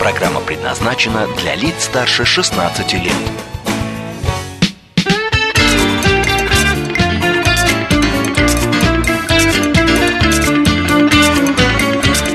Программа предназначена для лиц старше 16 лет.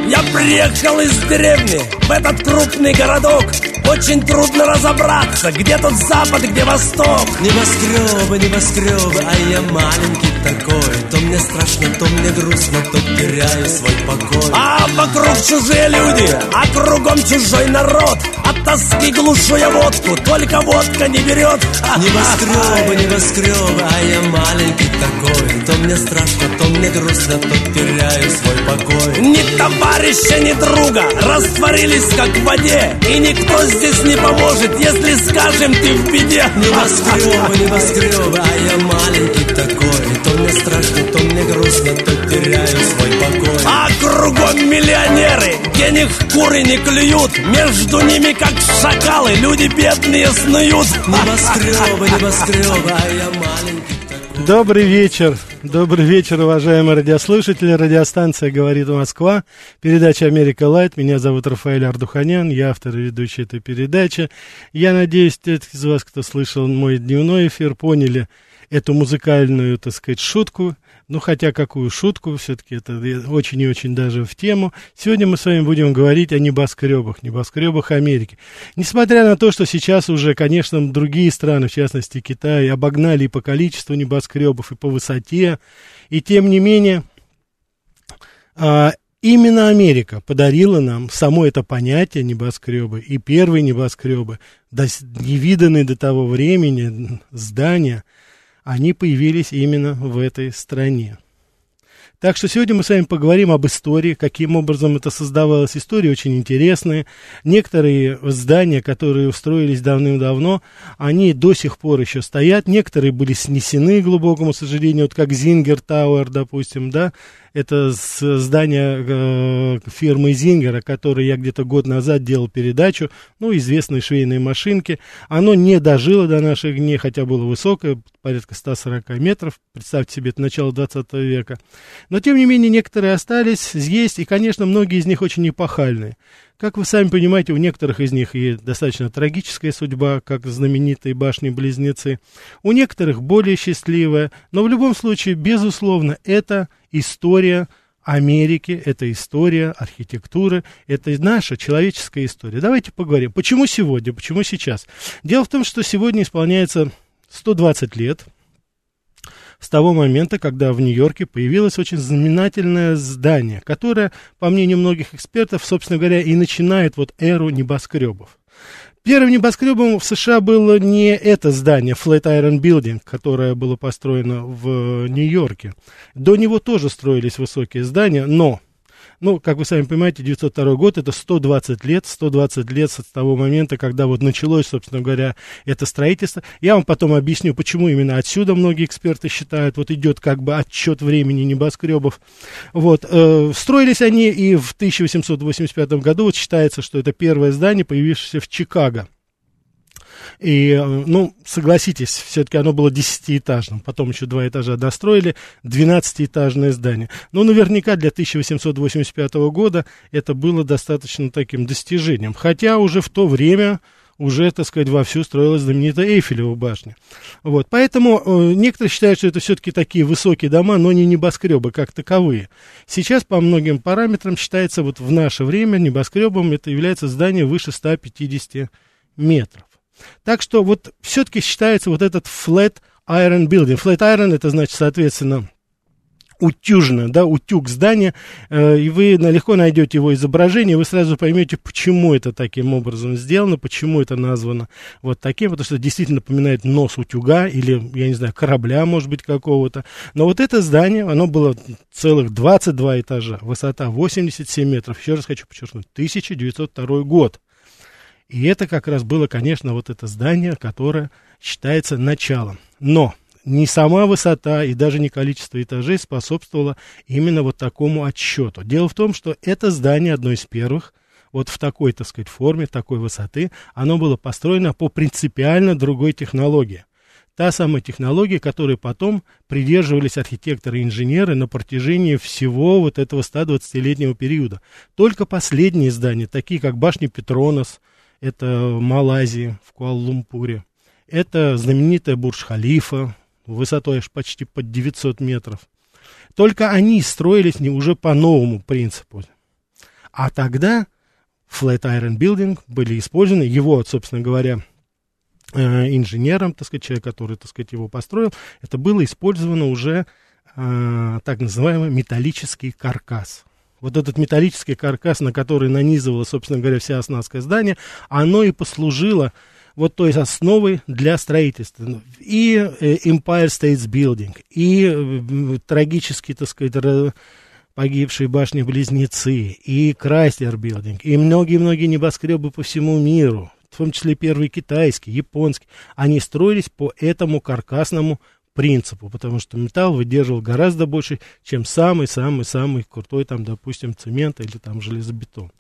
Я приехал из деревни в этот крупный городок очень трудно разобраться, где тут запад, где восток. Небоскребы, небоскребы, а я маленький такой. То мне страшно, то мне грустно, то теряю свой покой. А вокруг чужие люди, а кругом чужой народ. От тоски глушу я водку, только водка не берет. Небоскребы, небоскребы, а я маленький такой. То мне страшно, то мне грустно, то теряю свой покой. Ни товарища, ни друга растворились как в воде И никто здесь не поможет, если скажем ты в беде. Небоскребы, небоскребы, а я маленький такой. То мне страшно, то мне грустно, то теряю свой покой. А кругом миллионеры, денег куры не клюют. Между ними как шакалы, люди бедные снуют. Небоскребы, небоскребы, а я маленький Добрый вечер. Добрый вечер, уважаемые радиослушатели. Радиостанция «Говорит Москва». Передача «Америка Лайт». Меня зовут Рафаэль Ардуханян. Я автор и ведущий этой передачи. Я надеюсь, те из вас, кто слышал мой дневной эфир, поняли эту музыкальную, так сказать, шутку. Ну, хотя какую шутку, все-таки это очень и очень даже в тему. Сегодня мы с вами будем говорить о небоскребах, небоскребах Америки. Несмотря на то, что сейчас уже, конечно, другие страны, в частности Китай, обогнали и по количеству небоскребов, и по высоте, и тем не менее, а, именно Америка подарила нам само это понятие небоскребы, и первые небоскребы, невиданные до того времени здания – они появились именно в этой стране. Так что сегодня мы с вами поговорим об истории, каким образом это создавалось. Истории очень интересные. Некоторые здания, которые устроились давным-давно, они до сих пор еще стоят. Некоторые были снесены, к глубокому сожалению, вот как Зингер Тауэр, допустим, да, это здание э, фирмы Зингера, которой я где-то год назад делал передачу, ну, известные швейные машинки. Оно не дожило до наших дней, хотя было высокое, порядка 140 метров. Представьте себе, это начало 20 века. Но, тем не менее, некоторые остались, есть, и, конечно, многие из них очень эпохальные. Как вы сами понимаете, у некоторых из них и достаточно трагическая судьба, как знаменитые башни-близнецы. У некоторых более счастливая, но в любом случае, безусловно, это история Америки, это история архитектуры, это наша человеческая история. Давайте поговорим, почему сегодня, почему сейчас. Дело в том, что сегодня исполняется 120 лет с того момента, когда в Нью-Йорке появилось очень знаменательное здание, которое, по мнению многих экспертов, собственно говоря, и начинает вот эру небоскребов. Первым небоскребом в США было не это здание, Flatiron Building, которое было построено в Нью-Йорке. До него тоже строились высокие здания, но ну, как вы сами понимаете, 902 год это 120 лет, 120 лет с того момента, когда вот началось, собственно говоря, это строительство. Я вам потом объясню, почему именно отсюда многие эксперты считают, вот идет как бы отчет времени небоскребов. Вот, э, строились они и в 1885 году, вот считается, что это первое здание, появившееся в Чикаго. И, э, ну, согласитесь, все-таки оно было десятиэтажным. Потом еще два этажа достроили, 12-этажное здание. Но наверняка для 1885 года это было достаточно таким достижением. Хотя уже в то время уже, так сказать, вовсю строилась знаменитая Эйфелева башня. Вот, поэтому э, некоторые считают, что это все-таки такие высокие дома, но не небоскребы как таковые. Сейчас по многим параметрам считается вот в наше время небоскребом это является здание выше 150 метров. Так что вот все-таки считается вот этот flat iron building. Flat iron это значит, соответственно, утюжно, да, утюг здания, э, и вы легко найдете его изображение, вы сразу поймете, почему это таким образом сделано, почему это названо вот таким, потому что действительно напоминает нос утюга или, я не знаю, корабля, может быть, какого-то. Но вот это здание, оно было целых 22 этажа, высота 87 метров, еще раз хочу подчеркнуть, 1902 год. И это как раз было, конечно, вот это здание, которое считается началом. Но не сама высота и даже не количество этажей способствовало именно вот такому отсчету. Дело в том, что это здание одно из первых, вот в такой, так сказать, форме, такой высоты, оно было построено по принципиально другой технологии. Та самая технология, которой потом придерживались архитекторы и инженеры на протяжении всего вот этого 120-летнего периода. Только последние здания, такие как башня Петронос, это Малайзии, в Куала-Лумпуре, это знаменитая Бурж-Халифа, высотой аж почти под 900 метров. Только они строились не уже по новому принципу. А тогда Flatiron Building были использованы, его, собственно говоря, э, инженером, так сказать, человек, который, так сказать, его построил, это было использовано уже э, так называемый металлический каркас. Вот этот металлический каркас, на который нанизывалось, собственно говоря, вся оснастка здания, оно и послужило вот той основой для строительства. И э, Empire State Building, и э, трагически, так сказать, погибшие башни-близнецы, и Крайслер Билдинг, и многие-многие небоскребы по всему миру, в том числе первый китайский, японский, они строились по этому каркасному принципу, потому что металл выдерживал гораздо больше, чем самый-самый-самый крутой, там, допустим, цемент или там железобетон.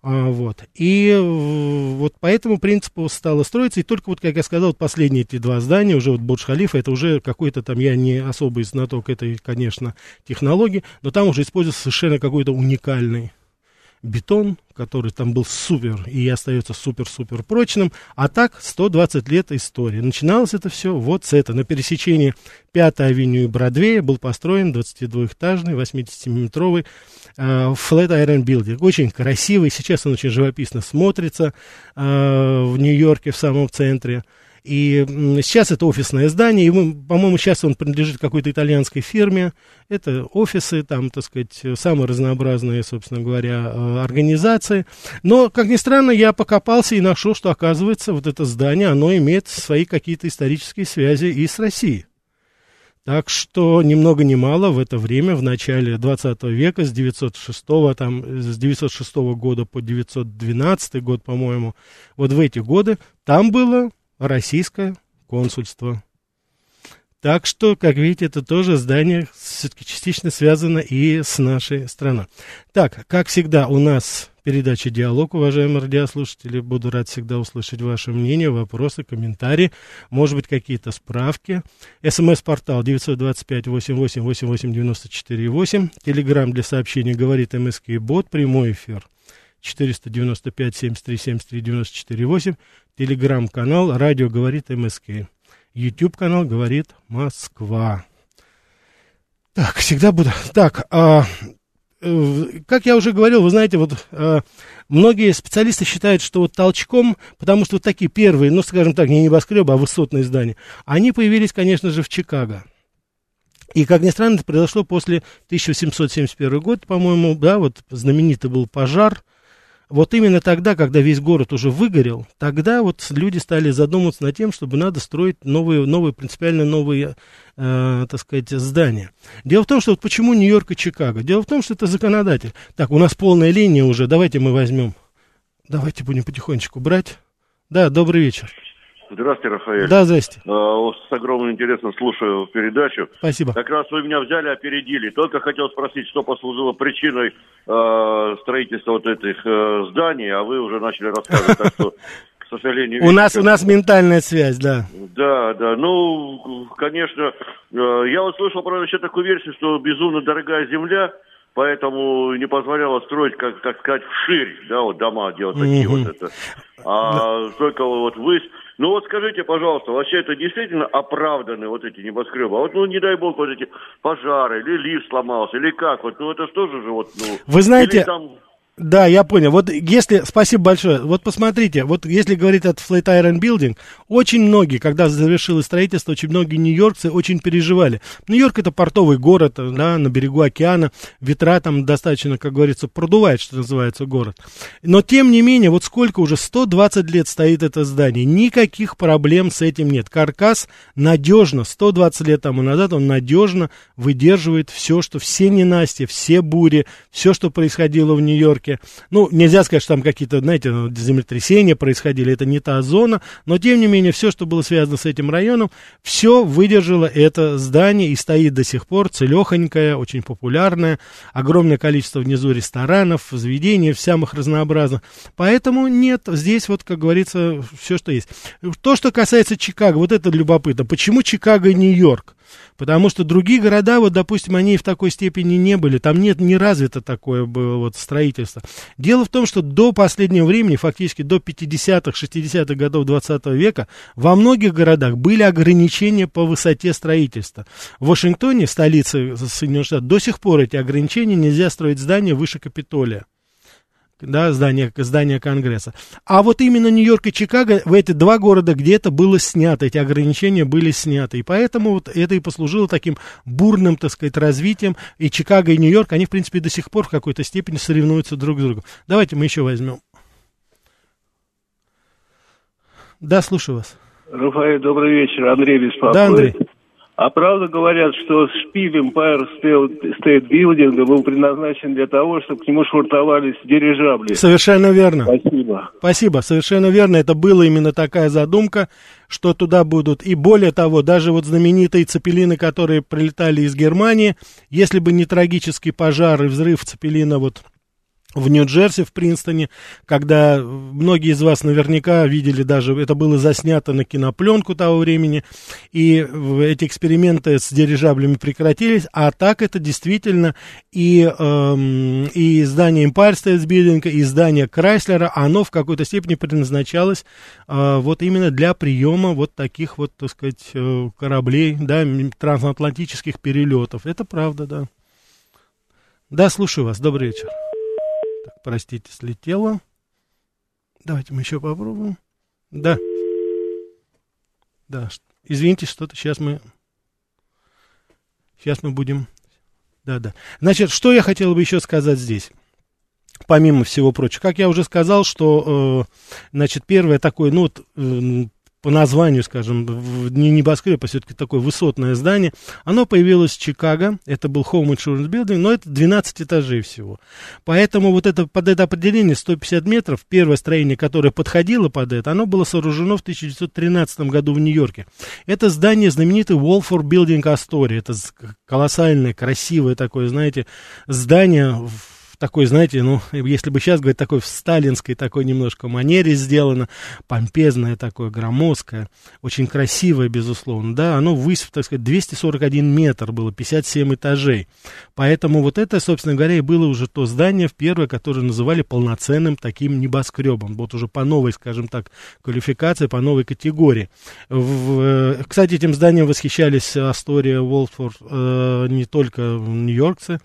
А, вот. И вот по этому принципу стало строиться. И только вот, как я сказал, последние эти два здания, уже вот Бурдж-Халифа, это уже какой-то там, я не особый знаток этой, конечно, технологии, но там уже используется совершенно какой-то уникальный бетон, который там был супер и остается супер-супер прочным. А так 120 лет истории. Начиналось это все вот с этого. На пересечении 5 авеню и Бродвея был построен 22-этажный 80-метровый э, Flat Iron Building. Очень красивый. Сейчас он очень живописно смотрится э, в Нью-Йорке в самом центре. И сейчас это офисное здание, и, по-моему, сейчас он принадлежит какой-то итальянской фирме. Это офисы, там, так сказать, самые разнообразные, собственно говоря, э, организации. Но, как ни странно, я покопался и нашел, что, оказывается, вот это здание, оно имеет свои какие-то исторические связи и с Россией. Так что ни много ни мало в это время, в начале 20 века, с 906, там, с 906 года по 912 год, по-моему, вот в эти годы, там было российское консульство. Так что, как видите, это тоже здание все-таки частично связано и с нашей страной. Так, как всегда, у нас передача «Диалог», уважаемые радиослушатели. Буду рад всегда услышать ваше мнение, вопросы, комментарии, может быть, какие-то справки. СМС-портал 925-88-88-94-8. Телеграмм для сообщений «Говорит МСК Бот». Прямой эфир 495-73-73-94-8. Телеграм-канал «Радио говорит МСК». YouTube-канал «Говорит Москва». Так, всегда буду... Так, а, э, как я уже говорил, вы знаете, вот а, многие специалисты считают, что вот толчком, потому что вот такие первые, ну, скажем так, не небоскребы, а высотные здания, они появились, конечно же, в Чикаго. И, как ни странно, это произошло после 1771 года, по-моему, да, вот знаменитый был пожар, вот именно тогда, когда весь город уже выгорел, тогда вот люди стали задумываться над тем, чтобы надо строить новые, новые принципиально новые, э, так сказать, здания. Дело в том, что вот почему Нью-Йорк и Чикаго? Дело в том, что это законодатель. Так, у нас полная линия уже, давайте мы возьмем. Давайте будем потихонечку брать. Да, добрый вечер. Здравствуйте, Рафаэль. Да, здрасте. А, с огромным интересом слушаю передачу. Спасибо. Как раз вы меня взяли, опередили. Только хотел спросить, что послужило причиной э, строительства вот этих э, зданий, а вы уже начали рассказывать, так что, к сожалению... У нас, у нас ментальная связь, да. Да, да. Ну, конечно, э, я вот слышал, правда, еще такую версию, что безумно дорогая земля, поэтому не позволяла строить, как, так сказать, вширь, да, вот дома делать такие вот это. А только вот высь. Ну вот скажите, пожалуйста, вообще это действительно оправданы вот эти небоскребы? А вот, ну, не дай бог, вот эти пожары, или лифт сломался, или как? Вот, ну, это что же вот, ну... Вы знаете... Там... Да, я понял. Вот если, спасибо большое. Вот посмотрите, вот если говорить от Flatiron Building, очень многие, когда завершилось строительство, очень многие нью-йоркцы очень переживали. Нью-Йорк это портовый город, да, на берегу океана, ветра там достаточно, как говорится, продувает, что называется, город. Но тем не менее, вот сколько уже, 120 лет стоит это здание, никаких проблем с этим нет. Каркас надежно, 120 лет тому назад он надежно выдерживает все, что все ненастья, все бури, все, что происходило в Нью-Йорке, Нью-Йорке. Ну, нельзя сказать, что там какие-то, знаете, землетрясения происходили, это не та зона, но, тем не менее, все, что было связано с этим районом, все выдержало это здание и стоит до сих пор, целехонькое, очень популярное, огромное количество внизу ресторанов, заведений, самых разнообразных. Поэтому нет, здесь вот, как говорится, все, что есть. То, что касается Чикаго, вот это любопытно. Почему Чикаго и Нью-Йорк? Потому что другие города, вот, допустим, они в такой степени не были, там нет, не развито такое было вот строительство. Дело в том, что до последнего времени, фактически до 50-х, 60-х годов 20 века, во многих городах были ограничения по высоте строительства. В Вашингтоне, столице Соединенных Штатов, до сих пор эти ограничения нельзя строить здания выше Капитолия да, здание, здание Конгресса. А вот именно Нью-Йорк и Чикаго, в эти два города, где это было снято, эти ограничения были сняты. И поэтому вот это и послужило таким бурным, так сказать, развитием. И Чикаго, и Нью-Йорк, они, в принципе, до сих пор в какой-то степени соревнуются друг с другом. Давайте мы еще возьмем. Да, слушаю вас. Рафаэль, добрый вечер. Андрей беспокоит. Да, Андрей. А правда говорят, что шпиль Empire State Building был предназначен для того, чтобы к нему швартовались дирижабли. Совершенно верно. Спасибо. Спасибо, совершенно верно. Это была именно такая задумка, что туда будут. И более того, даже вот знаменитые цепелины, которые прилетали из Германии, если бы не трагический пожар и взрыв цепелина вот в Нью-Джерси, в Принстоне, когда многие из вас наверняка видели даже, это было заснято на кинопленку того времени, и эти эксперименты с дирижаблями прекратились, а так это действительно и, эм, и здание Empire State Building, и здание Крайслера, оно в какой-то степени предназначалось э, вот именно для приема вот таких вот, так сказать, э, кораблей, да, трансатлантических перелетов. Это правда, да. Да, слушаю вас. Добрый вечер. Простите, слетело. Давайте мы еще попробуем. Да. Да, извините, что-то сейчас мы... Сейчас мы будем... Да, да. Значит, что я хотел бы еще сказать здесь? Помимо всего прочего, как я уже сказал, что, э, значит, первое такое, ну, вот, э, по названию, скажем, не небоскреб, а все-таки такое высотное здание. Оно появилось в Чикаго, это был Home Insurance Building, но это 12 этажей всего. Поэтому вот это, под это определение 150 метров, первое строение, которое подходило под это, оно было сооружено в 1913 году в Нью-Йорке. Это здание знаменитый Wolford Building Astoria. Это колоссальное, красивое такое, знаете, здание в такой, знаете, ну, если бы сейчас говорить, такой в сталинской такой немножко манере сделано, помпезное такое, громоздкое, очень красивое, безусловно, да, оно высив, так сказать, 241 метр было, 57 этажей, поэтому вот это, собственно говоря, и было уже то здание, в первое, которое называли полноценным таким небоскребом, вот уже по новой, скажем так, квалификации, по новой категории. В, э, кстати, этим зданием восхищались Астория, Уолфорд, э, не только нью-йоркцы,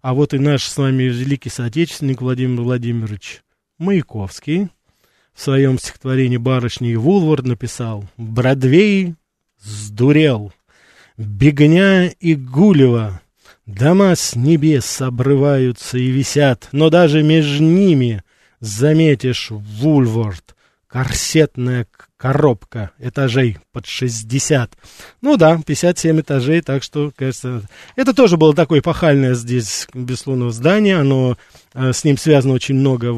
а вот и наш с вами великий соотечественник Владимир Владимирович Маяковский в своем стихотворении «Барышни и Вулвард» написал «Бродвей сдурел, бегня и гулева, дома с небес обрываются и висят, но даже между ними заметишь Вулвард, корсетная коробка этажей под 60. Ну да, 57 этажей, так что, кажется, это тоже было такое эпохальное здесь, безусловно, здание, оно с ним связано очень много,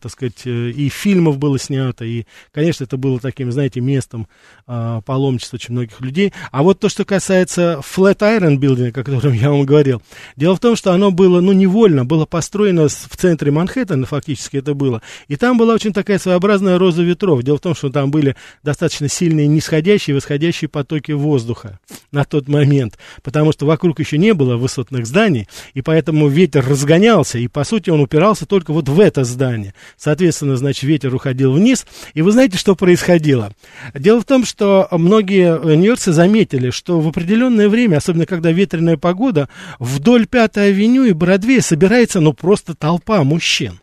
так сказать, э, и фильмов было снято, и, конечно, это было таким, знаете, местом а, паломничества очень многих людей. А вот то, что касается Flatiron Building, о котором я вам говорил, дело в том, что оно было, ну, невольно, было построено в центре Манхэттена, фактически это было, и там была очень такая своеобразная роза ветров. Дело в том, что там были достаточно сильные нисходящие и восходящие потоки воздуха на тот момент, потому что вокруг еще не было высотных зданий, и поэтому ветер разгонялся, и, по сути, он упирался только вот в это здание. Соответственно, значит, ветер уходил вниз. И вы знаете, что происходило? Дело в том, что многие нью-йоркцы заметили, что в определенное время, особенно когда ветреная погода, вдоль Пятой авеню и Бродвея собирается, ну, просто толпа мужчин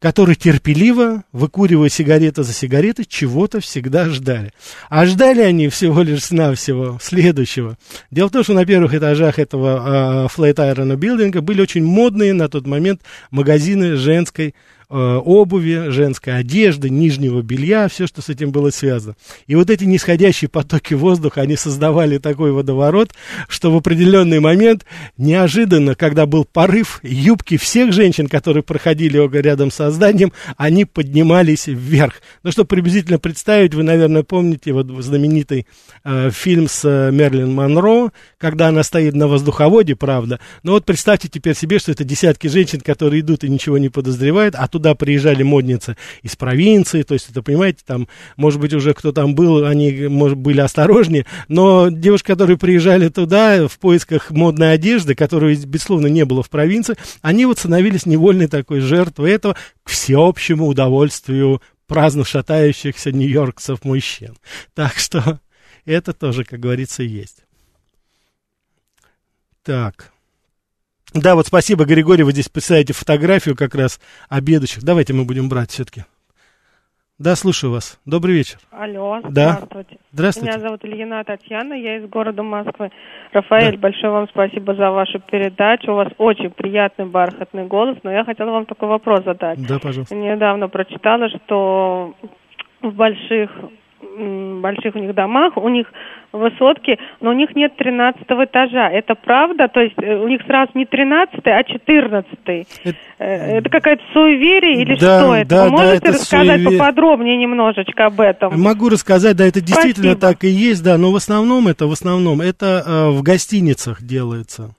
которые терпеливо, выкуривая сигареты за сигаретой, чего-то всегда ждали. А ждали они всего лишь навсего следующего. Дело в том, что на первых этажах этого э, Flat Iron билдинга были очень модные на тот момент магазины женской обуви, женской одежды, нижнего белья, все, что с этим было связано. И вот эти нисходящие потоки воздуха, они создавали такой водоворот, что в определенный момент, неожиданно, когда был порыв, юбки всех женщин, которые проходили рядом со зданием, они поднимались вверх. Ну, чтобы приблизительно представить, вы, наверное, помните вот знаменитый э, фильм с э, Мерлин Монро, когда она стоит на воздуховоде, правда. Но вот представьте теперь себе, что это десятки женщин, которые идут и ничего не подозревают, а туда приезжали модницы из провинции, то есть это, понимаете, там, может быть, уже кто там был, они, может, были осторожнее, но девушки, которые приезжали туда в поисках модной одежды, которую, безусловно, не было в провинции, они вот становились невольной такой жертвой этого к всеобщему удовольствию праздно шатающихся нью-йоркцев мужчин. Так что это тоже, как говорится, есть. Так. Да, вот спасибо, Григорий, вы здесь представляете фотографию как раз обедающих. Давайте мы будем брать все-таки. Да, слушаю вас. Добрый вечер. Алло, да. здравствуйте. Здравствуйте. Меня зовут Ильина Татьяна, я из города Москвы. Рафаэль, да. большое вам спасибо за вашу передачу. У вас очень приятный бархатный голос, но я хотела вам такой вопрос задать. Да, пожалуйста. Недавно прочитала, что в больших больших у них домах, у них высотки, но у них нет 13 этажа. Это правда? То есть э, у них сразу не 13, а 14. Это, э, это какая-то суеверие или да, что это? Да, Вы можете да, это рассказать суевер... поподробнее немножечко об этом? Могу рассказать, да, это действительно Спасибо. так и есть, да, но в основном это, в основном это э, в гостиницах делается.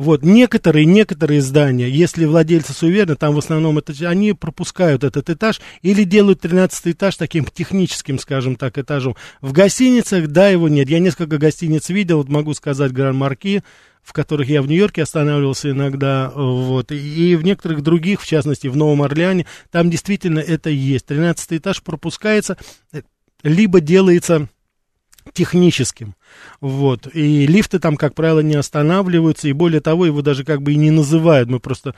Вот, некоторые, некоторые здания, если владельцы суеверны, там в основном это, они пропускают этот этаж или делают 13 этаж таким техническим, скажем так, этажом. В гостиницах, да, его нет. Я несколько гостиниц видел, вот могу сказать, Гран-Марки, в которых я в Нью-Йорке останавливался иногда, вот, и в некоторых других, в частности, в Новом Орлеане, там действительно это есть. 13 этаж пропускается, либо делается техническим. Вот. И лифты там, как правило, не останавливаются, и более того, его даже как бы и не называют. Мы просто,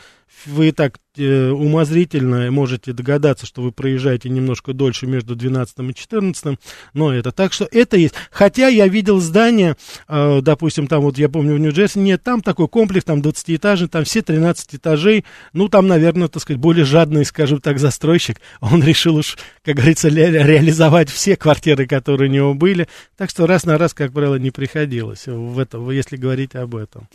вы и так э, умозрительно можете догадаться, что вы проезжаете немножко дольше между 12 и 14, но это так, что это есть. Хотя я видел здание, э, допустим, там вот я помню в Нью-Джерси, нет, там такой комплекс, там 20-этажный, там все 13 этажей, ну там, наверное, так сказать, более жадный, скажем так, застройщик, он решил уж, как говорится, ре- реализовать все квартиры, которые у него были, так что раз на раз, как правило, не приходилось, в это, если говорить об этом.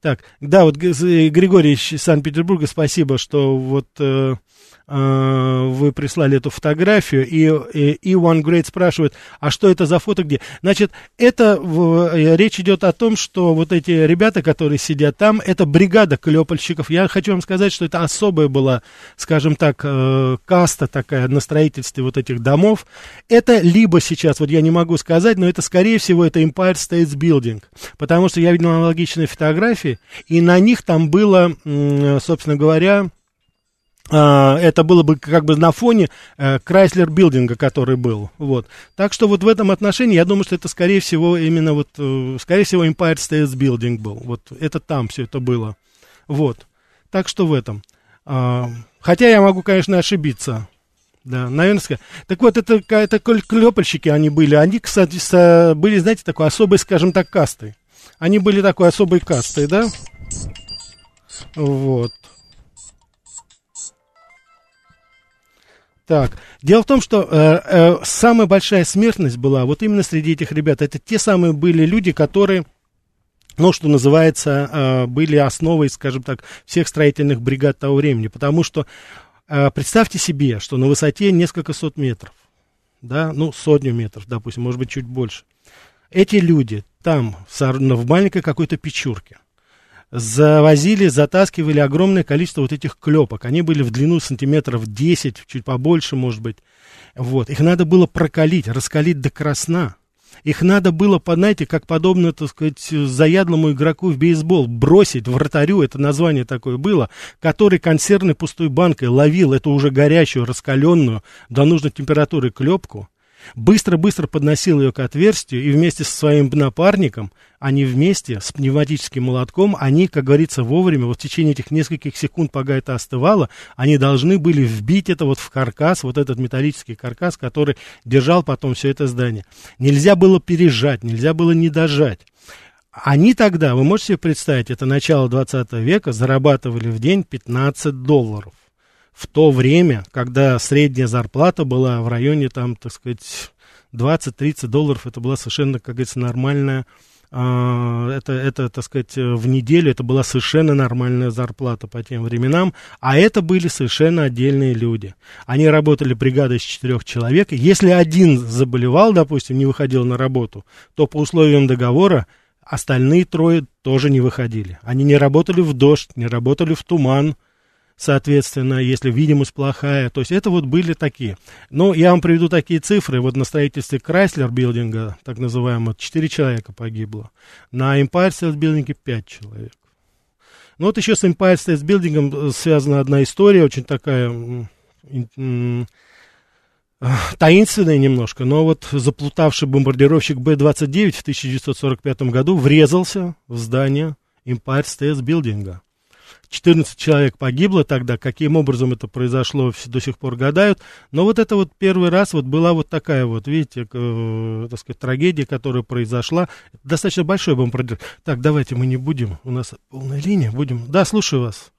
Так, да, вот Григорий из Санкт-Петербурга, спасибо, что вот э, вы прислали эту фотографию, и, и, и One Great спрашивает, а что это за фото где? Значит, это в, э, речь идет о том, что вот эти ребята, которые сидят там, это бригада клепальщиков. Я хочу вам сказать, что это особая была, скажем так, э, каста такая на строительстве вот этих домов. Это либо сейчас, вот я не могу сказать, но это, скорее всего, это Empire State Building, потому что я видел аналогичные фотографии, и на них там было, собственно говоря, это было бы как бы на фоне Крайслер билдинга, который был, вот. Так что вот в этом отношении, я думаю, что это, скорее всего, именно вот, э, скорее всего, Empire State Building был, вот, это там все это было, вот. Так что в этом. Хотя я могу, конечно, ошибиться. Да, наверное. Так вот, это, это клепальщики они были. Они, кстати, были, знаете, такой особой, скажем так, кастой. Они были такой особой кастой, да? Вот. Так, дело в том, что э, э, самая большая смертность была вот именно среди этих ребят. Это те самые были люди, которые, ну, что называется, э, были основой, скажем так, всех строительных бригад того времени. Потому что э, представьте себе, что на высоте несколько сот метров, да, ну, сотню метров, допустим, может быть, чуть больше. Эти люди там, в маленькой какой-то печурке, завозили, затаскивали огромное количество вот этих клепок. Они были в длину сантиметров 10, чуть побольше, может быть. Вот. Их надо было прокалить, раскалить до красна. Их надо было, знаете, как подобно, так сказать, заядлому игроку в бейсбол, бросить вратарю, это название такое было, который консервной пустой банкой ловил эту уже горячую, раскаленную до нужной температуры клепку, быстро-быстро подносил ее к отверстию и вместе со своим напарником, они вместе с пневматическим молотком, они, как говорится, вовремя, вот в течение этих нескольких секунд, пока это остывало, они должны были вбить это вот в каркас, вот этот металлический каркас, который держал потом все это здание. Нельзя было пережать, нельзя было не дожать. Они тогда, вы можете себе представить, это начало 20 века, зарабатывали в день 15 долларов в то время, когда средняя зарплата была в районе, там, так сказать, 20-30 долларов, это была совершенно, как говорится, нормальная это, это, так сказать, в неделю, это была совершенно нормальная зарплата по тем временам, а это были совершенно отдельные люди. Они работали бригадой из четырех человек. Если один заболевал, допустим, не выходил на работу, то по условиям договора остальные трое тоже не выходили. Они не работали в дождь, не работали в туман, соответственно, если видимость плохая. То есть это вот были такие. Но я вам приведу такие цифры. Вот на строительстве Крайслер билдинга, так называемого, 4 человека погибло. На Empire State билдинге 5 человек. Ну вот еще с Empire State билдингом э, связана одна история, очень такая таинственная немножко, но вот заплутавший бомбардировщик Б-29 в 1945 году врезался в здание Empire State билдинга. 14 человек погибло тогда, каким образом это произошло, все до сих пор гадают. Но вот это вот первый раз вот была вот такая вот, видите, э, так сказать, трагедия, которая произошла. Достаточно большой бомбардир. Так, давайте мы не будем, у нас полная линия, будем. Да, слушаю вас.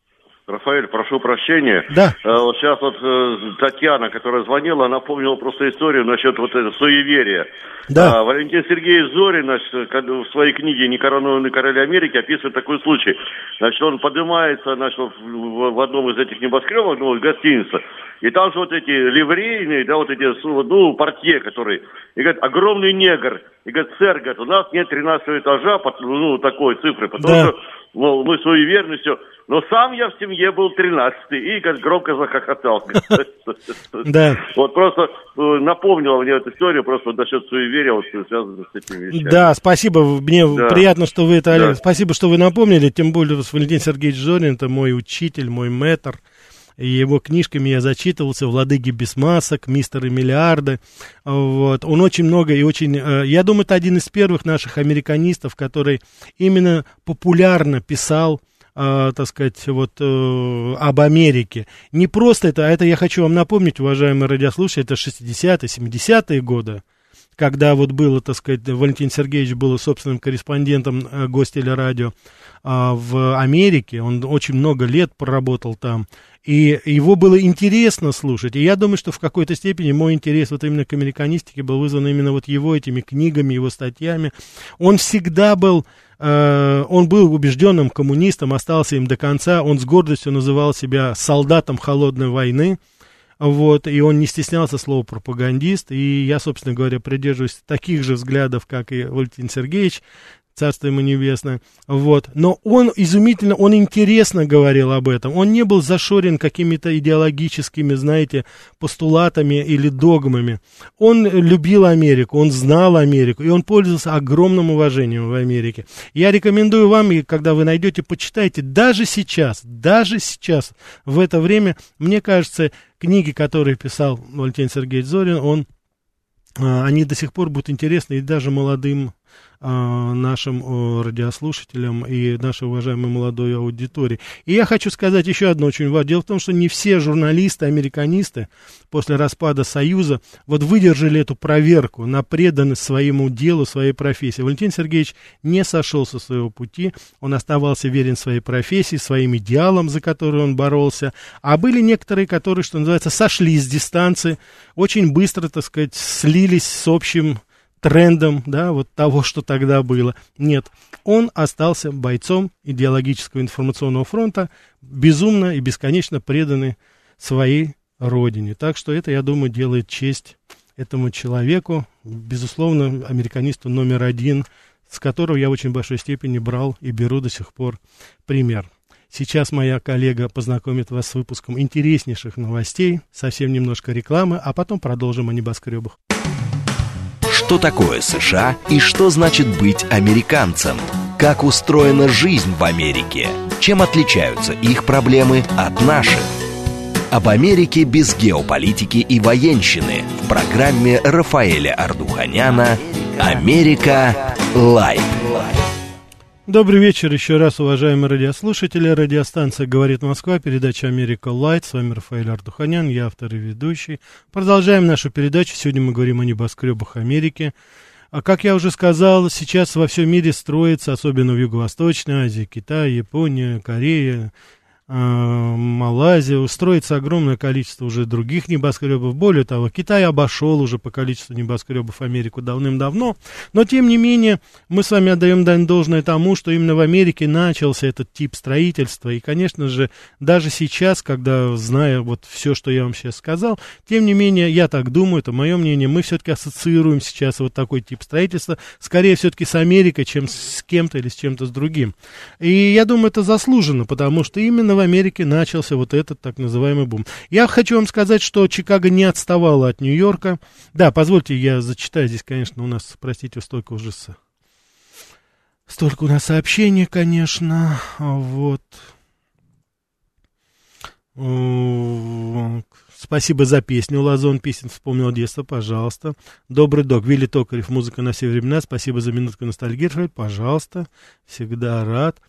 Рафаэль, прошу прощения. Да. А, вот сейчас вот э, Татьяна, которая звонила, она помнила просто историю насчет вот этого суеверия. Да. А, Валентин Сергеевич Зорин, значит, в своей книге «Некоронованные короли Америки» описывает такой случай. Значит, он поднимается значит, в, в одном из этих небоскребов, ну, гостиница, и там же вот эти ливрейные, да, вот эти, ну, портье, которые, и говорит, огромный негр, и говорит, сэр, говорит, у нас нет 13 этажа, ну, такой цифры, потому да. что, мол, мы суеверны, все. Но сам я в семье был 13-й и как громко захохотал. Да. Вот просто э, напомнила мне эту историю, просто насчет суеверия, вот связано с этими вещами. Да, спасибо, мне приятно, что вы это, Олег, спасибо, что вы напомнили, тем более Валентин Сергеевич Зорин, это мой учитель, мой мэтр, и его книжками я зачитывался, «Владыки без масок», «Мистеры миллиарды». Вот. Он очень много и очень... Э, я думаю, это один из первых наших американистов, который именно популярно писал э, так сказать, вот э, об Америке. Не просто это, а это я хочу вам напомнить, уважаемые радиослушатели, это 60-е, 70-е годы, когда вот было, так сказать, Валентин Сергеевич был собственным корреспондентом э, гостелерадио э, в Америке, он очень много лет проработал там, и его было интересно слушать. И я думаю, что в какой-то степени мой интерес вот именно к американистике был вызван именно вот его этими книгами, его статьями. Он всегда был Э, он был убежденным коммунистом, остался им до конца, он с гордостью называл себя солдатом холодной войны, вот, и он не стеснялся слова пропагандист, и я, собственно говоря, придерживаюсь таких же взглядов, как и Валентин Сергеевич, царство ему небесное, вот. Но он изумительно, он интересно говорил об этом, он не был зашорен какими-то идеологическими, знаете, постулатами или догмами. Он любил Америку, он знал Америку, и он пользовался огромным уважением в Америке. Я рекомендую вам, и когда вы найдете, почитайте, даже сейчас, даже сейчас, в это время, мне кажется, книги, которые писал Валентин Сергеевич Зорин, он а, они до сих пор будут интересны и даже молодым нашим радиослушателям и нашей уважаемой молодой аудитории. И я хочу сказать еще одно очень важное. Дело в том, что не все журналисты, американисты после распада Союза вот выдержали эту проверку на преданность своему делу, своей профессии. Валентин Сергеевич не сошел со своего пути, он оставался верен своей профессии, своим идеалам, за которые он боролся. А были некоторые, которые, что называется, сошли с дистанции, очень быстро, так сказать, слились с общим трендом, да, вот того, что тогда было. Нет, он остался бойцом идеологического информационного фронта, безумно и бесконечно преданный своей родине. Так что это, я думаю, делает честь этому человеку, безусловно, американисту номер один, с которого я в очень большой степени брал и беру до сих пор пример. Сейчас моя коллега познакомит вас с выпуском интереснейших новостей, совсем немножко рекламы, а потом продолжим о небоскребах что такое США и что значит быть американцем, как устроена жизнь в Америке, чем отличаются их проблемы от наших. Об Америке без геополитики и военщины в программе Рафаэля Ардуханяна «Америка. Light». Добрый вечер еще раз, уважаемые радиослушатели. Радиостанция «Говорит Москва», передача «Америка Light». С вами Рафаэль Ардуханян, я автор и ведущий. Продолжаем нашу передачу. Сегодня мы говорим о небоскребах Америки. А как я уже сказал, сейчас во всем мире строится, особенно в Юго-Восточной Азии, Китай, Япония, Корея, Малайзия, строится огромное количество уже других небоскребов. Более того, Китай обошел уже по количеству небоскребов Америку давным-давно. Но, тем не менее, мы с вами отдаем дань должное тому, что именно в Америке начался этот тип строительства. И, конечно же, даже сейчас, когда, зная вот все, что я вам сейчас сказал, тем не менее, я так думаю, это мое мнение, мы все-таки ассоциируем сейчас вот такой тип строительства, скорее все-таки с Америкой, чем с кем-то или с чем-то с другим. И я думаю, это заслуженно, потому что именно в Америке начался вот этот так называемый бум. Я хочу вам сказать, что Чикаго не отставала от Нью-Йорка. Да, позвольте, я зачитаю здесь, конечно, у нас, простите, столько уже с... Столько у нас сообщений, конечно, вот. Спасибо за песню. Лазон песен вспомнил детство, пожалуйста. Добрый док. Вилли Токарев. Музыка на все времена. Спасибо за минутку ностальгии. Пожалуйста. Всегда рад.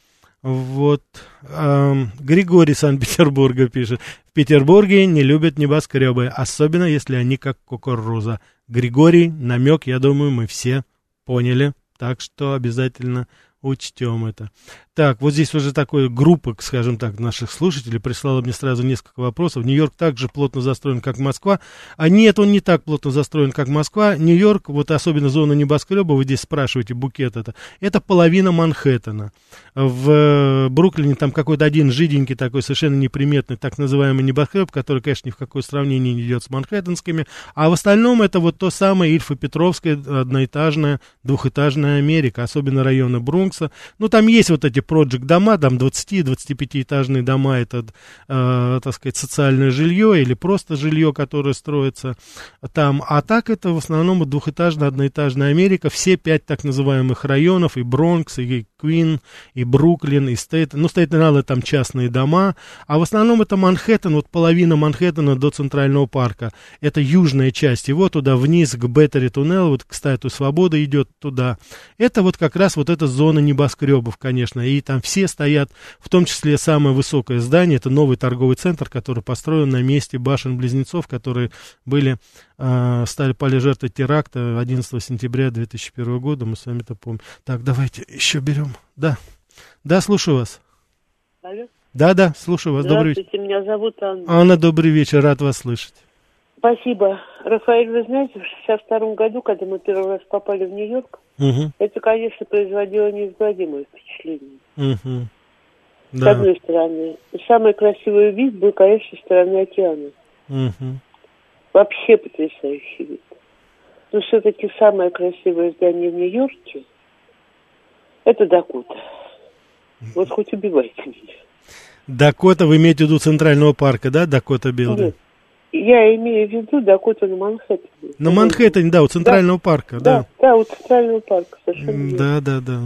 Вот. Эм, Григорий Санкт-Петербурга пишет. В Петербурге не любят небоскребы, особенно если они как кукуруза. Григорий, намек, я думаю, мы все поняли. Так что обязательно учтем это. Так, вот здесь уже такая группа, скажем так, наших слушателей прислала мне сразу несколько вопросов. Нью-Йорк также плотно застроен, как Москва. А нет, он не так плотно застроен, как Москва. Нью-Йорк, вот особенно зона небоскреба, вы здесь спрашиваете, букет это, это половина Манхэттена. В э, Бруклине там какой-то один жиденький такой, совершенно неприметный, так называемый небоскреб, который, конечно, ни в какое сравнение не идет с манхэттенскими. А в остальном это вот то самое Ильфа-Петровская одноэтажная, двухэтажная Америка, особенно районы Брункса. Ну, там есть вот эти проект дома, там 20-25 этажные дома, это, э, так сказать, социальное жилье или просто жилье, которое строится там. А так это в основном двухэтажная, одноэтажная Америка, все пять так называемых районов, и Бронкс, и Квин, и Бруклин, и Стейтен, ну, Стейтен-Айленд там частные дома, а в основном это Манхэттен, вот половина Манхэттена до Центрального парка, это южная часть, его туда вниз к Беттери Туннел, вот к Статую Свободы идет туда, это вот как раз вот эта зона небоскребов, конечно, и там все стоят, в том числе самое высокое здание, это новый торговый центр, который построен на месте башен-близнецов, которые были, э, стали пали жертвой теракта 11 сентября 2001 года, мы с вами это помним. Так, давайте еще берем да. Да, слушаю вас. Алло. Да, да, слушаю вас. Добрый вечер. меня зовут Анна. Анна, добрый вечер, рад вас слышать. Спасибо. Рафаэль, вы знаете, в 62 году, когда мы первый раз попали в Нью-Йорк, угу. это, конечно, производило неизгладимое впечатление. Угу. С одной стороны. И самый красивый вид был, конечно, со стороны океана. Угу. Вообще потрясающий вид. Но все-таки самое красивое здание в Нью-Йорке это Дакота. Вот хоть убивайте меня. Дакота, вы имеете в виду Центрального парка, да, Дакота Building? Я имею в виду Дакота на Манхэттене. На Манхэттене, да, у Центрального да, парка, да. Да, да, у Центрального парка, совершенно Да, да, да.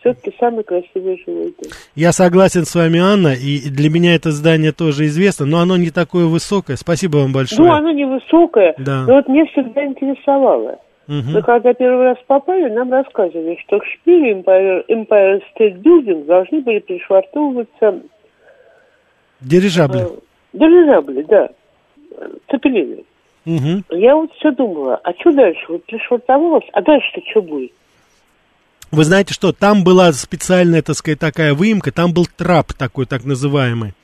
Все-таки самый красивый жилой дом. Я согласен с вами, Анна, и для меня это здание тоже известно, но оно не такое высокое. Спасибо вам большое. Ну, оно не высокое, да. но вот мне всегда интересовало. Угу. Мы когда первый раз попали, нам рассказывали, что к шпилю Empire, Empire State Building должны были пришвартовываться... Дирижабли. Э, дирижабли, да. Цепелины. Угу. Я вот все думала, а что дальше? Вот пришвартовалось, а дальше-то что будет? Вы знаете что, там была специальная, так сказать, такая выемка, там был трап такой, так называемый.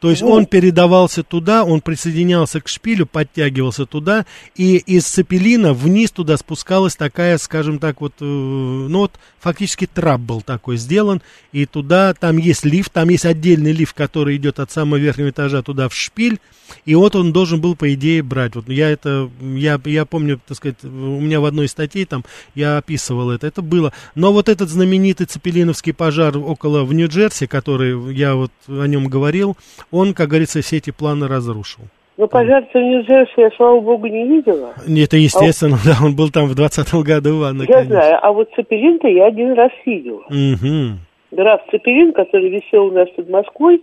То есть он передавался туда, он присоединялся к шпилю, подтягивался туда, и из цепелина вниз туда спускалась такая, скажем так, вот, э, ну вот фактически трап был такой сделан, и туда, там есть лифт, там есть отдельный лифт, который идет от самого верхнего этажа туда в шпиль, и вот он должен был, по идее, брать. Вот я это, я, я помню, так сказать, у меня в одной из статей там я описывал это, это было. Но вот этот знаменитый цепелиновский пожар около в Нью-Джерси, который я вот о нем говорил, он, как говорится, все эти планы разрушил. Ну, пожар в Нью-Джерси я, слава богу, не видела. Это естественно, а... да, он был там в 20-м году, Анна, Я конечно. знаю, а вот Цепелин-то я один раз видела. Угу. Граф Цепелин, который висел у нас под Москвой,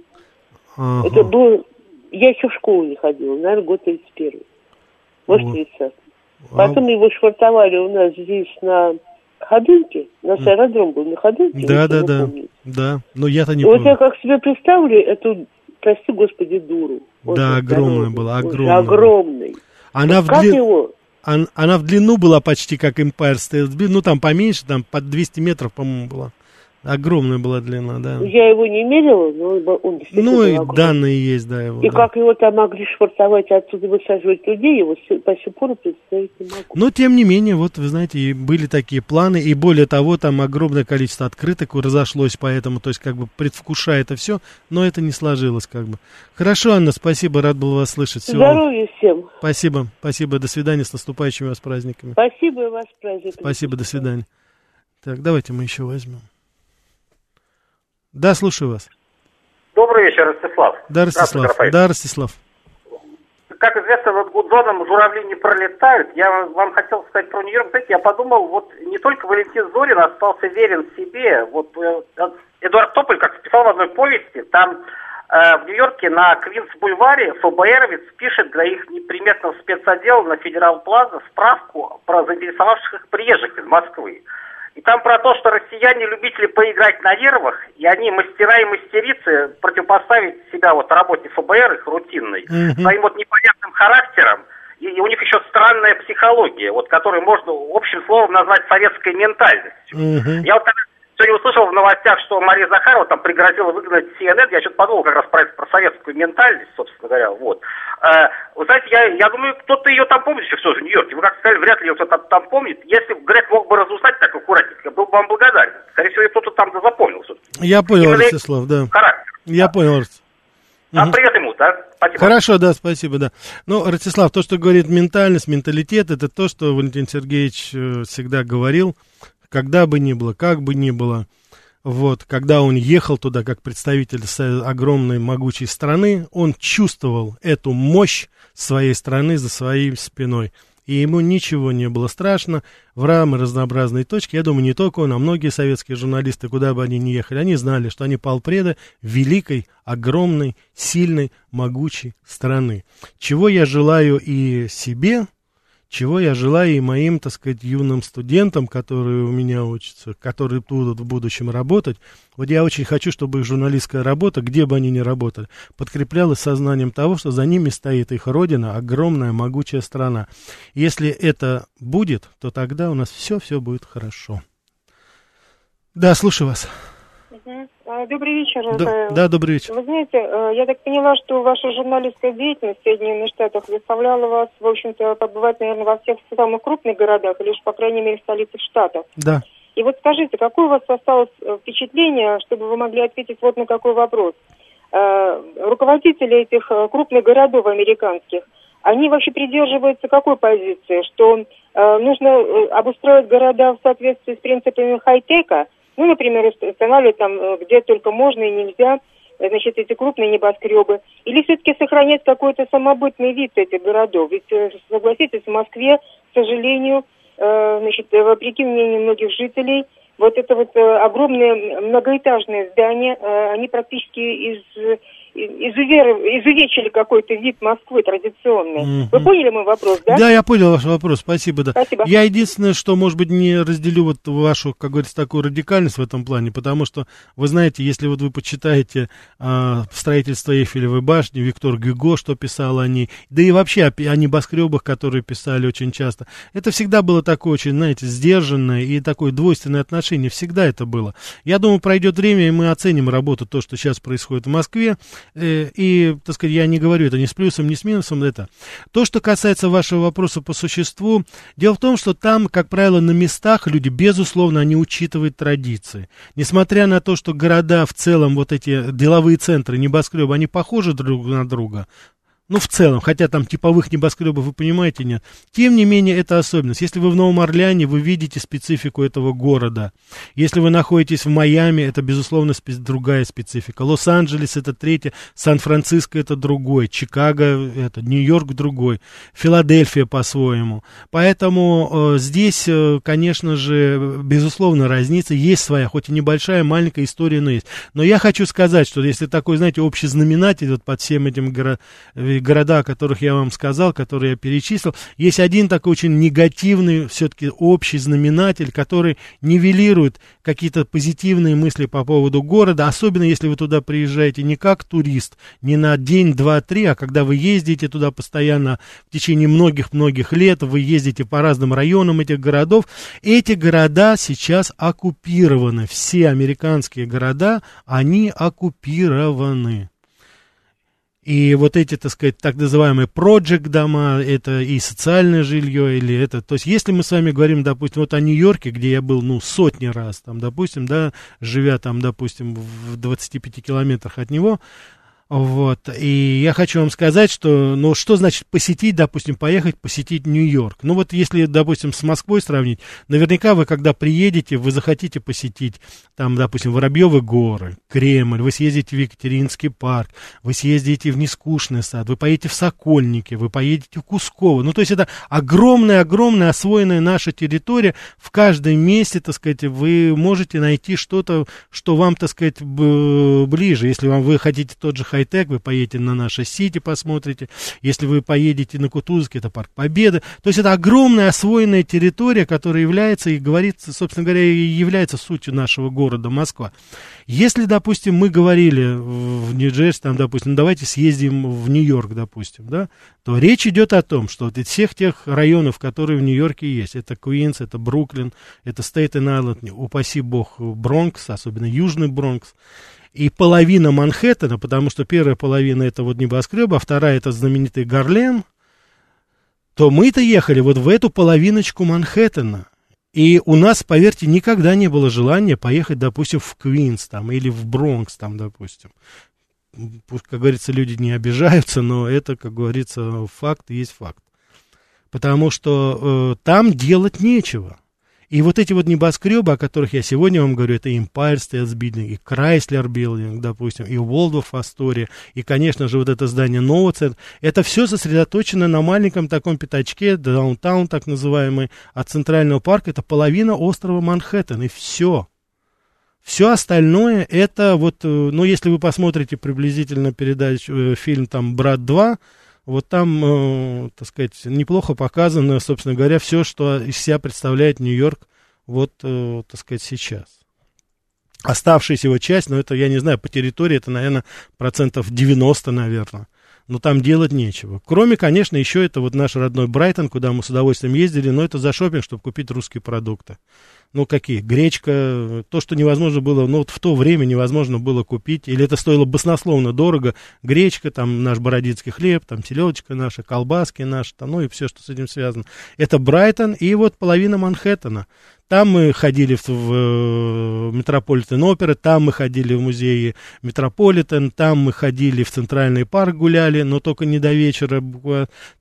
ага. это был... Я еще в школу не ходила, наверное, год 31 может, вот. 30 Потом а... его швартовали у нас здесь на Ходынке, у нас аэродром был на Ходынке. Да, да, да, да, но я-то не вот помню. я как себе представлю эту прости господи, дуру. Вот да, огромная была, огромная. Огромный. Она вот в как длин... его? Она, она в длину была почти как Empire State Building, ну там поменьше, там под 200 метров, по-моему, была. Огромная была длина, да. Я его не мерила, но он действительно Ну и огромный. данные есть, да, его. И да. как его там могли швартовать, отсюда высаживать людей, его по сих пор представить не могу. Но, тем не менее, вот, вы знаете, и были такие планы, и более того, там огромное количество открыток разошлось, поэтому, то есть, как бы, предвкушая это все, но это не сложилось, как бы. Хорошо, Анна, спасибо, рад был вас слышать. Всего вам- Здоровья всем. Спасибо, спасибо, до свидания, с наступающими вас праздниками. Спасибо и вас с праздником. Спасибо, до свидания. Так, давайте мы еще возьмем. Да, слушаю вас. Добрый вечер, Ростислав. Да, Ростислав. Да, Ростислав. Как известно, вот Гудзоном журавли не пролетают. Я вам хотел сказать про Нью-Йорк. Знаете, я подумал, вот не только Валентин Зорин остался верен себе. Вот э, Эдуард Тополь, как писал в одной повести, там э, в Нью-Йорке на Квинс-бульваре ФБРовец пишет для их неприметного спецотдела на Федерал Плаза справку про заинтересовавших их приезжих из Москвы. И там про то, что россияне любители поиграть на нервах, и они мастера и мастерицы противопоставить себя вот работе ФБР, их рутинной, Мгм. своим вот непонятным характером, и, и у них еще странная психология, вот которую можно общим словом назвать советской ментальностью. Я вот когда сегодня услышал в новостях, что Мария Захарова там пригрозила выгнать CNN, я что-то подумал как раз про, это, про советскую ментальность, собственно говоря, вот. Э, вы знаете, я, я думаю, кто-то ее там помнит еще все же в Нью-Йорке. Вы как сказали, вряд ли ее кто-то там, там помнит. Если бы Грег мог бы разузнать так аккуратненько, я был бы вам благодарен. Скорее всего, кто-то там да запомнил все-таки. Я понял, Именно Ростислав, да. Характер. Я понял, Ростислав. А привет ему, да? Спасибо. Хорошо, да, спасибо, да. Ну, Ростислав, то, что говорит ментальность, менталитет, это то, что Валентин Сергеевич э, всегда говорил, когда бы ни было, как бы ни было. Вот, когда он ехал туда как представитель с- огромной могучей страны, он чувствовал эту мощь своей страны за своей спиной. И ему ничего не было страшно. В рамы разнообразные точки, я думаю, не только он, а многие советские журналисты, куда бы они ни ехали, они знали, что они полпреды великой, огромной, сильной, могучей страны. Чего я желаю и себе, чего я желаю и моим, так сказать, юным студентам, которые у меня учатся, которые будут в будущем работать. Вот я очень хочу, чтобы их журналистская работа, где бы они ни работали, подкреплялась сознанием того, что за ними стоит их родина, огромная, могучая страна. Если это будет, то тогда у нас все-все будет хорошо. Да, слушаю вас. А, Добрый вечер, Да, да, добрый вечер. Вы знаете, э, я так поняла, что ваша журналистская деятельность в Соединенных Штатах заставляла вас, в общем-то, побывать, наверное, во всех самых крупных городах, уж, по крайней мере, в столицах штатов. Да. И вот скажите, какое у вас осталось э, впечатление, чтобы вы могли ответить вот на какой вопрос? Э, Руководители этих э, крупных городов американских, они вообще придерживаются какой позиции? Что э, нужно э, обустроить города в соответствии с принципами хай-тека, ну, например, уст- устанавливать там, э, где только можно и нельзя, э, значит, эти крупные небоскребы, или все-таки сохранять какой-то самобытный вид этих городов? Ведь, э, согласитесь, в Москве, к сожалению, значит, вопреки мнению многих жителей, вот это вот огромные многоэтажные здания, они практически из, изувер- изувечили какой-то вид Москвы традиционный. Мгм. Вы поняли мой вопрос, да? Да, я понял ваш вопрос, спасибо, да. Спасибо. Я единственное, что, может быть, не разделю вот вашу, как говорится, такую радикальность в этом плане, потому что, вы знаете, если вот вы почитаете а, строительство Эйфелевой башни, Виктор Гюго, что писал о ней, да и вообще о, о небоскребах, которые писали очень часто, это всегда было такое очень, знаете, сдержанное и такое двойственное отношение, всегда это было. Я думаю, пройдет время, и мы оценим работу, то, что сейчас происходит в Москве, Э, и, так сказать, я не говорю это ни с плюсом, ни с минусом, это. То, что касается вашего вопроса по существу, дело в том, что там, как правило, на местах люди, безусловно, они учитывают традиции. Несмотря на то, что города в целом, вот эти деловые центры, небоскребы, они похожи друг на друга, ну, в целом, хотя там типовых небоскребов, вы понимаете, нет. Тем не менее, это особенность. Если вы в Новом Орлеане, вы видите специфику этого города. Если вы находитесь в Майами, это, безусловно, спе- другая специфика. Лос-Анджелес это третье, Сан-Франциско это другой, Чикаго это, Нью-Йорк другой, Филадельфия по-своему. Поэтому э, здесь, э, конечно же, безусловно, разница есть своя, хоть и небольшая, маленькая история, но есть. Но я хочу сказать, что если такой, знаете, общий знаменатель вот под всем этим горо- или города, о которых я вам сказал, которые я перечислил, есть один такой очень негативный, все-таки общий знаменатель, который нивелирует какие-то позитивные мысли по поводу города, особенно если вы туда приезжаете не как турист, не на день, два, три, а когда вы ездите туда постоянно в течение многих-многих лет, вы ездите по разным районам этих городов, эти города сейчас оккупированы, все американские города, они оккупированы. И вот эти, так сказать, так называемые project дома, это и социальное жилье, или это, то есть если мы с вами говорим, допустим, вот о Нью-Йорке, где я был, ну, сотни раз, там, допустим, да, живя там, допустим, в 25 километрах от него, вот, и я хочу вам сказать, что, ну, что значит посетить, допустим, поехать посетить Нью-Йорк? Ну, вот если, допустим, с Москвой сравнить, наверняка вы, когда приедете, вы захотите посетить, там, допустим, Воробьевы горы, Кремль, вы съездите в Екатеринский парк, вы съездите в Нескучный сад, вы поедете в Сокольники, вы поедете в Кусково. Ну, то есть это огромная-огромная освоенная наша территория. В каждом месте, так сказать, вы можете найти что-то, что вам, так сказать, ближе. Если вам вы хотите тот же хай-тек, вы поедете на наше Сити, посмотрите. Если вы поедете на Кутузовский, это Парк Победы. То есть это огромная освоенная территория, которая является и говорится, собственно говоря, и является сутью нашего города Москва. Если, допустим, мы говорили в Нью-Джерси, там, допустим, ну, давайте съездим в Нью-Йорк, допустим, да, то речь идет о том, что вот из всех тех районов, которые в Нью-Йорке есть, это Куинс, это Бруклин, это Стейтен-Айленд, упаси бог, Бронкс, особенно Южный Бронкс, и половина Манхэттена, потому что первая половина это вот небоскреба, а вторая это знаменитый Гарлем, то мы-то ехали вот в эту половиночку Манхэттена. И у нас, поверьте, никогда не было желания поехать, допустим, в Квинс там или в Бронкс там, допустим. Пусть, как говорится, люди не обижаются, но это, как говорится, факт есть факт. Потому что э, там делать нечего. И вот эти вот небоскребы, о которых я сегодня вам говорю, это Empire State Building, и Chrysler Building, допустим, и Waldorf Astoria, и, конечно же, вот это здание Нового центра, это все сосредоточено на маленьком таком пятачке, даунтаун так называемый, от Центрального парка, это половина острова Манхэттен, и все. Все остальное это вот, э, ну, если вы посмотрите приблизительно передачу, э, фильм там «Брат 2», вот там, э, так сказать, неплохо показано, собственно говоря, все, что из себя представляет Нью-Йорк, вот, э, так сказать, сейчас. Оставшаяся его часть, ну, это, я не знаю, по территории, это, наверное, процентов 90, наверное но там делать нечего. Кроме, конечно, еще это вот наш родной Брайтон, куда мы с удовольствием ездили, но это за шопинг, чтобы купить русские продукты. Ну, какие? Гречка, то, что невозможно было, ну, вот в то время невозможно было купить, или это стоило баснословно дорого, гречка, там, наш бородинский хлеб, там, селедочка наша, колбаски наши, там, ну, и все, что с этим связано. Это Брайтон и вот половина Манхэттена. Там мы ходили в, в э, Метрополитен оперы, там мы ходили в музеи Метрополитен, там мы ходили в Центральный парк гуляли, но только не до вечера.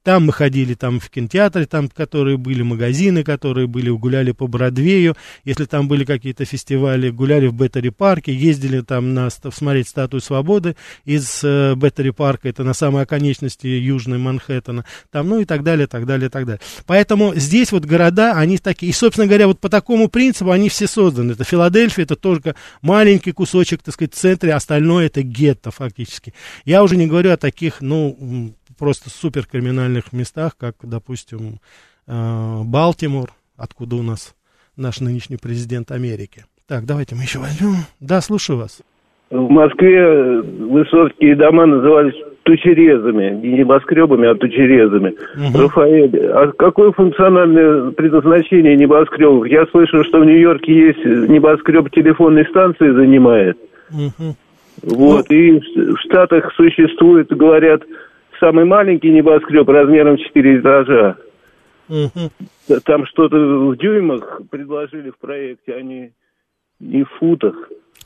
Там мы ходили там в кинотеатре, там, которые были магазины, которые были, гуляли по Бродвею. Если там были какие-то фестивали, гуляли в Беттери парке, ездили там на, смотреть статую свободы из э, Беттери парка, это на самой оконечности Южной Манхэттена, там, ну и так далее, так далее, так далее. Поэтому здесь вот города, они такие, и, собственно говоря, вот по такому такому принципу они все созданы. Это Филадельфия, это только маленький кусочек, так сказать, в центре, остальное это гетто фактически. Я уже не говорю о таких, ну, просто суперкриминальных местах, как, допустим, э, Балтимор, откуда у нас наш нынешний президент Америки. Так, давайте мы еще возьмем. Да, слушаю вас. В Москве высотские дома назывались тучерезами, не небоскребами, а тучерезами. Угу. Рафаэль, а какое функциональное предназначение небоскребов? Я слышал, что в Нью-Йорке есть небоскреб телефонной станции занимает. Угу. Вот, ну... и в Штатах существует, говорят, самый маленький небоскреб размером 4 этажа. Угу. Там что-то в дюймах предложили в проекте, а не, не в футах.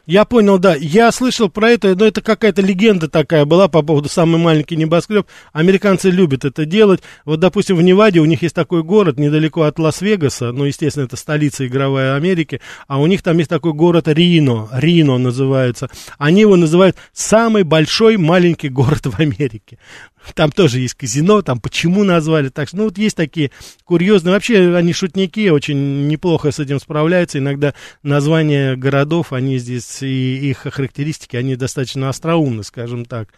Я понял, да. Я слышал про это, но это какая-то легенда такая была по поводу самый маленький небоскреб. Американцы любят это делать. Вот, допустим, в Неваде у них есть такой город недалеко от Лас-Вегаса, ну, естественно, это столица игровая Америки, а у них там есть такой город Рино, Рино называется. Они его называют самый большой маленький город в Америке. Там тоже есть казино, там почему назвали, так ну, вот есть такие курьезные, вообще они шутники, очень неплохо с этим справляются, иногда названия городов, они здесь, и их характеристики, они достаточно остроумны, скажем так.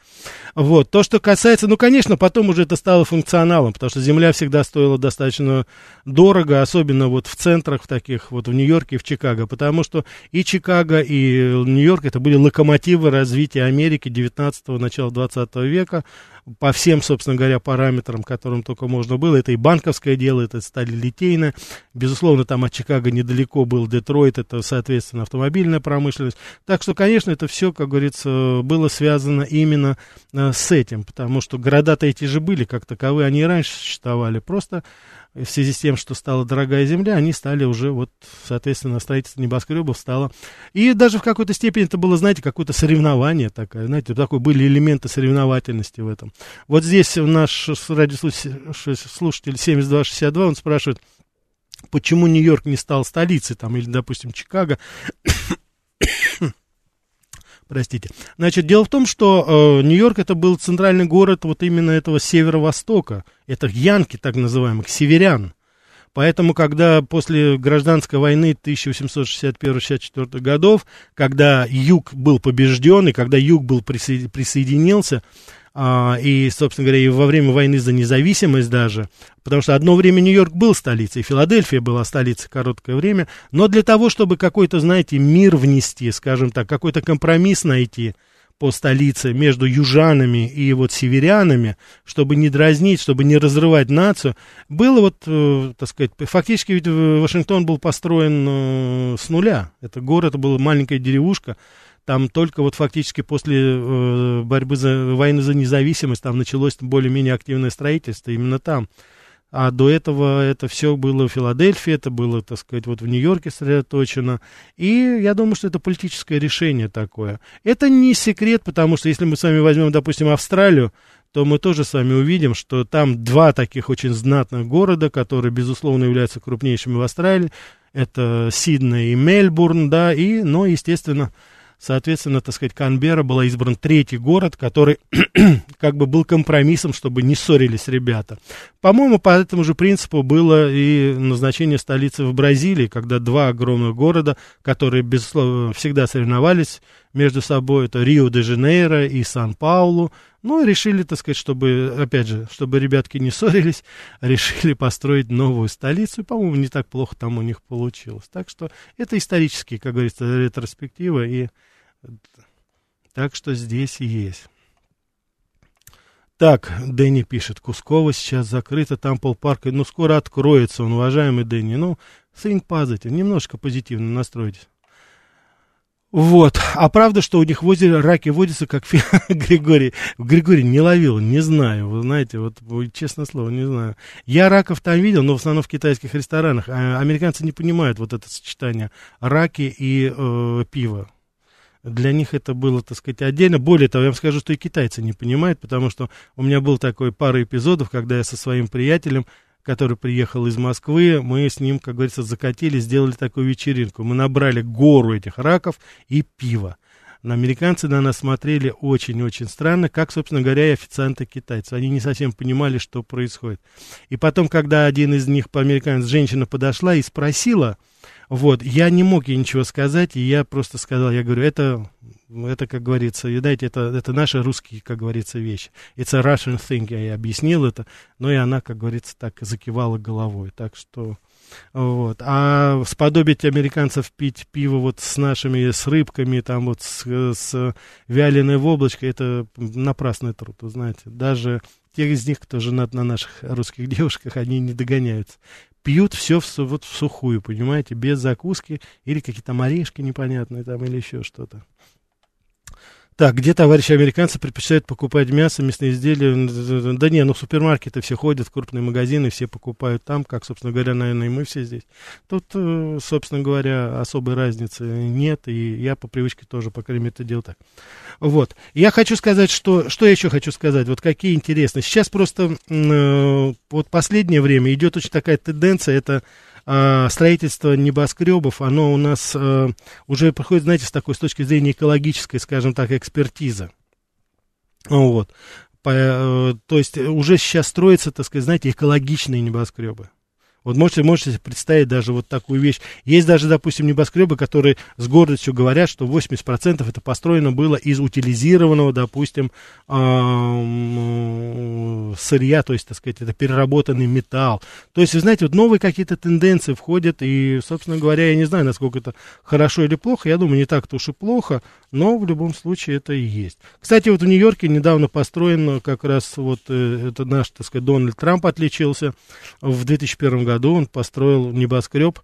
Вот, то, что касается, ну, конечно, потом уже это стало функционалом, потому что земля всегда стоила достаточно дорого, особенно вот в центрах в таких, вот в Нью-Йорке в Чикаго, потому что и Чикаго, и Нью-Йорк это были локомотивы развития Америки 19-го, начала 20 века, по всем, собственно говоря, параметрам, которым только можно было. Это и банковское дело, это стали литейное. Безусловно, там от Чикаго недалеко был Детройт, это, соответственно, автомобильная промышленность. Так что, конечно, это все, как говорится, было связано именно э, с этим, потому что города-то эти же были, как таковые, они и раньше существовали. Просто в связи с тем, что стала дорогая земля, они стали уже, вот, соответственно, строительство небоскребов стало. И даже в какой-то степени это было, знаете, какое-то соревнование такое, знаете, такое были элементы соревновательности в этом. Вот здесь наш радиослушатель 7262, он спрашивает, почему Нью-Йорк не стал столицей, там, или, допустим, Чикаго простите. Значит, дело в том, что э, Нью-Йорк это был центральный город вот именно этого северо-востока. Это янки, так называемых, северян. Поэтому, когда после гражданской войны 1861-64 годов, когда юг был побежден, и когда юг был присо- присоединился, и, собственно говоря, и во время войны за независимость даже, потому что одно время Нью-Йорк был столицей, Филадельфия была столицей короткое время, но для того, чтобы какой-то, знаете, мир внести, скажем так, какой-то компромисс найти по столице между южанами и вот северянами, чтобы не дразнить, чтобы не разрывать нацию, было вот, э, так сказать, фактически ведь Вашингтон был построен э, с нуля, это город, это была маленькая деревушка, там только вот фактически после э, борьбы за войны за независимость там началось более-менее активное строительство именно там. А до этого это все было в Филадельфии, это было, так сказать, вот в Нью-Йорке сосредоточено. И я думаю, что это политическое решение такое. Это не секрет, потому что если мы с вами возьмем, допустим, Австралию, то мы тоже с вами увидим, что там два таких очень знатных города, которые, безусловно, являются крупнейшими в Австралии. Это Сидней и Мельбурн, да, и, ну, естественно, Соответственно, так сказать, Канбера была избран третий город, который как бы был компромиссом, чтобы не ссорились ребята. По-моему, по этому же принципу было и назначение столицы в Бразилии, когда два огромных города, которые, безусловно, всегда соревновались между собой, это Рио-де-Жанейро и Сан-Паулу, ну, решили, так сказать, чтобы, опять же, чтобы ребятки не ссорились, решили построить новую столицу, и, по-моему, не так плохо там у них получилось. Так что это исторические, как говорится, ретроспективы, и так что здесь есть. Так, Дэнни пишет, Кусково сейчас закрыто, там полпарка, ну, скоро откроется он, уважаемый Дэнни. Ну, think positive, немножко позитивно настройтесь. Вот. А правда, что у них в озере раки водятся, как Григорий. Григорий не ловил, не знаю. Вы знаете, вот честное слово, не знаю. Я раков там видел, но в основном в китайских ресторанах. А американцы не понимают вот это сочетание раки и э, пива. Для них это было, так сказать, отдельно. Более того, я вам скажу, что и китайцы не понимают, потому что у меня был такой пара эпизодов, когда я со своим приятелем который приехал из Москвы, мы с ним, как говорится, закатили, сделали такую вечеринку. Мы набрали гору этих раков и пива. Но американцы на нас смотрели очень-очень странно, как, собственно говоря, и официанты китайцы. Они не совсем понимали, что происходит. И потом, когда один из них, по-американец, женщина подошла и спросила, вот, я не мог ей ничего сказать, и я просто сказал, я говорю, это это, как говорится, видите, это, это наши русские, как говорится, вещи. It's a Russian thing, я ей объяснил это, но и она, как говорится, так закивала головой. Так что, вот. А сподобить американцев пить пиво вот с нашими, с рыбками, там вот с, с вяленой в облачко, это напрасный труд, вы знаете. Даже тех из них, кто женат на наших русских девушках, они не догоняются пьют все в, вот в сухую, понимаете, без закуски или какие-то орешки непонятные там или еще что-то. Так, где товарищи американцы предпочитают покупать мясо, мясные изделия? Да не, ну супермаркеты все ходят, крупные магазины, все покупают там, как, собственно говоря, наверное, и мы все здесь. Тут, э, собственно говоря, особой разницы нет, и я по привычке тоже, по крайней мере, это делаю так. Вот. Я хочу сказать, что, что я еще хочу сказать, вот какие интересные. Сейчас просто, э, вот последнее время идет очень такая тенденция, это строительство небоскребов, оно у нас а, уже проходит, знаете, с такой, с точки зрения экологической, скажем так, экспертизы. Вот. Э, то есть уже сейчас строятся, так сказать, знаете, экологичные небоскребы. Вот можете, можете представить даже вот такую вещь. Есть даже, допустим, небоскребы, которые с гордостью говорят, что 80% это построено было из утилизированного, допустим, сырья, то есть, так сказать, это переработанный металл. То есть, вы знаете, вот новые какие-то тенденции входят, и, собственно говоря, я не знаю, насколько это хорошо или плохо, я думаю, не так-то уж и плохо, но в любом случае это и есть. Кстати, вот в Нью-Йорке недавно построен как раз вот э, это наш, так сказать, Дональд Трамп отличился в 2001 году году он построил небоскреб.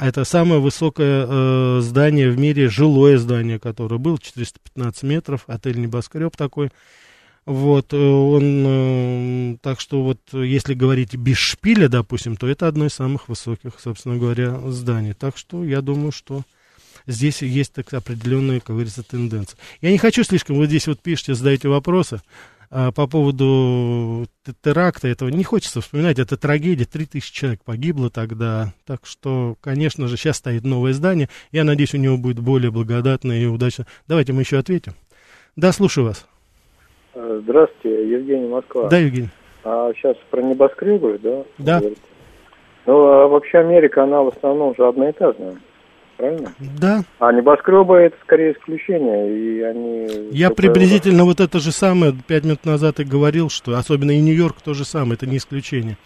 Это самое высокое э, здание в мире, жилое здание, которое было, 415 метров, отель небоскреб такой. Вот, э, он, э, так что вот, если говорить без шпиля, допустим, то это одно из самых высоких, собственно говоря, зданий. Так что я думаю, что здесь есть так определенные, как говорится, тенденции. Я не хочу слишком, вот здесь вот пишите, задаете вопросы. А, по поводу теракта этого не хочется вспоминать. Это трагедия. 3000 человек погибло тогда. Так что, конечно же, сейчас стоит новое здание. Я надеюсь, у него будет более благодатное и удачно. Давайте мы еще ответим. Да, слушаю вас. Э, здравствуйте, Евгений Москва. Да, Евгений. А сейчас про небоскребы, да? Да. Ну, а вообще Америка, она в основном же одноэтажная правильно? Да. А небоскребы это скорее исключение, и они... Я приблизительно вот это же самое пять минут назад и говорил, что особенно и Нью-Йорк то же самое, это не исключение.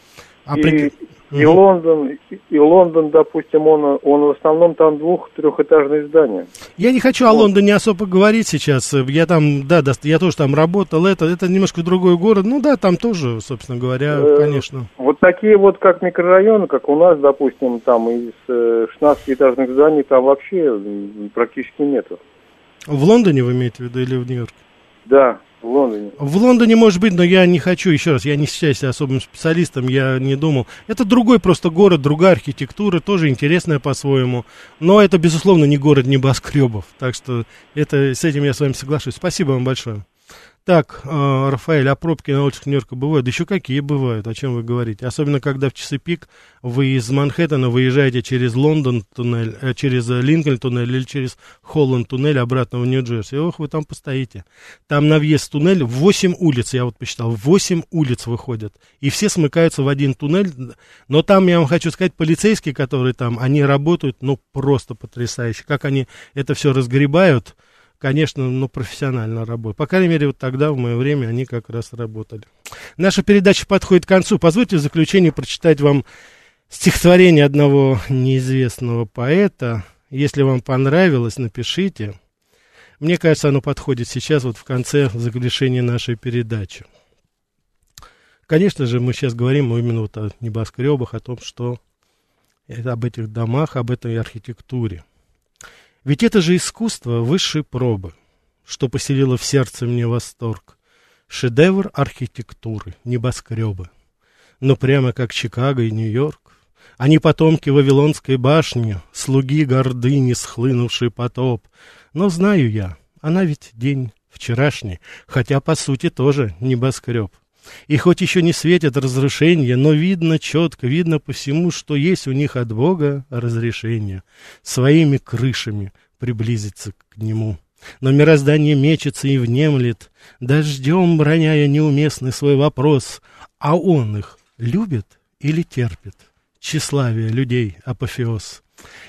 А и, при... и угу. Лондон, и Лондон, допустим, он, он в основном там двух-трехэтажные здания. Я не хочу вот. о Лондоне особо говорить сейчас. Я там, да, да, я тоже там работал. Это, это немножко другой город. Ну да, там тоже, собственно говоря, э, конечно. Вот такие вот, как микрорайоны, как у нас, допустим, там из 16-этажных э, зданий там вообще практически нету. В Лондоне вы имеете в виду или в Нью-Йорке? Да. В Лондоне. В Лондоне, может быть, но я не хочу, еще раз, я не считаюсь особым специалистом, я не думал. Это другой просто город, другая архитектура, тоже интересная по-своему. Но это, безусловно, не город небоскребов. Так что это, с этим я с вами соглашусь. Спасибо вам большое. Так, э, Рафаэль, а пробки на улицах Нью-Йорка бывают? Да еще какие бывают, о чем вы говорите? Особенно, когда в часы пик вы из Манхэттена выезжаете через Лондон туннель, э, через Линкольн туннель или через Холланд туннель обратно в Нью-Джерси. Ох, вы там постоите. Там на въезд туннель 8 улиц, я вот посчитал, 8 улиц выходят. И все смыкаются в один туннель. Но там, я вам хочу сказать, полицейские, которые там, они работают, ну, просто потрясающе. Как они это все разгребают конечно, ну, профессионально работают. По крайней мере, вот тогда, в мое время, они как раз работали. Наша передача подходит к концу. Позвольте в заключение прочитать вам стихотворение одного неизвестного поэта. Если вам понравилось, напишите. Мне кажется, оно подходит сейчас, вот в конце завершения нашей передачи. Конечно же, мы сейчас говорим именно вот о небоскребах, о том, что об этих домах, об этой архитектуре. Ведь это же искусство высшей пробы, что поселило в сердце мне восторг. Шедевр архитектуры, небоскребы. Но прямо как Чикаго и Нью-Йорк, они потомки Вавилонской башни, слуги гордыни, схлынувший потоп. Но знаю я, она ведь день вчерашний, хотя по сути тоже небоскреб. И хоть еще не светят разрушения, но видно четко, видно по всему, что есть у них от Бога разрешение своими крышами приблизиться к Нему. Но мироздание мечется и внемлет, дождем броняя неуместный свой вопрос, а он их любит или терпит? Тщеславие людей апофеоз.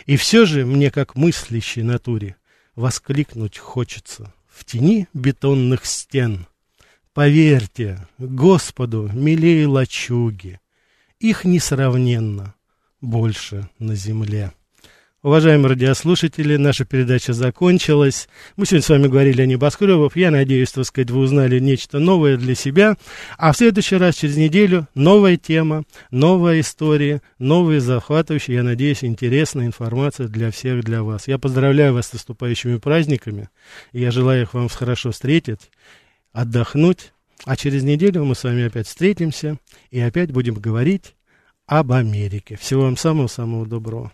И все же мне, как мыслящей натуре, воскликнуть хочется в тени бетонных стен — Поверьте, Господу милее лачуги, их несравненно больше на земле. Уважаемые радиослушатели, наша передача закончилась. Мы сегодня с вами говорили о небоскребах. Я надеюсь, так сказать, вы узнали нечто новое для себя. А в следующий раз, через неделю, новая тема, новая история, новые захватывающие, я надеюсь, интересная информация для всех, для вас. Я поздравляю вас с наступающими праздниками. Я желаю их вам хорошо встретить отдохнуть, а через неделю мы с вами опять встретимся и опять будем говорить об Америке. Всего вам самого-самого доброго.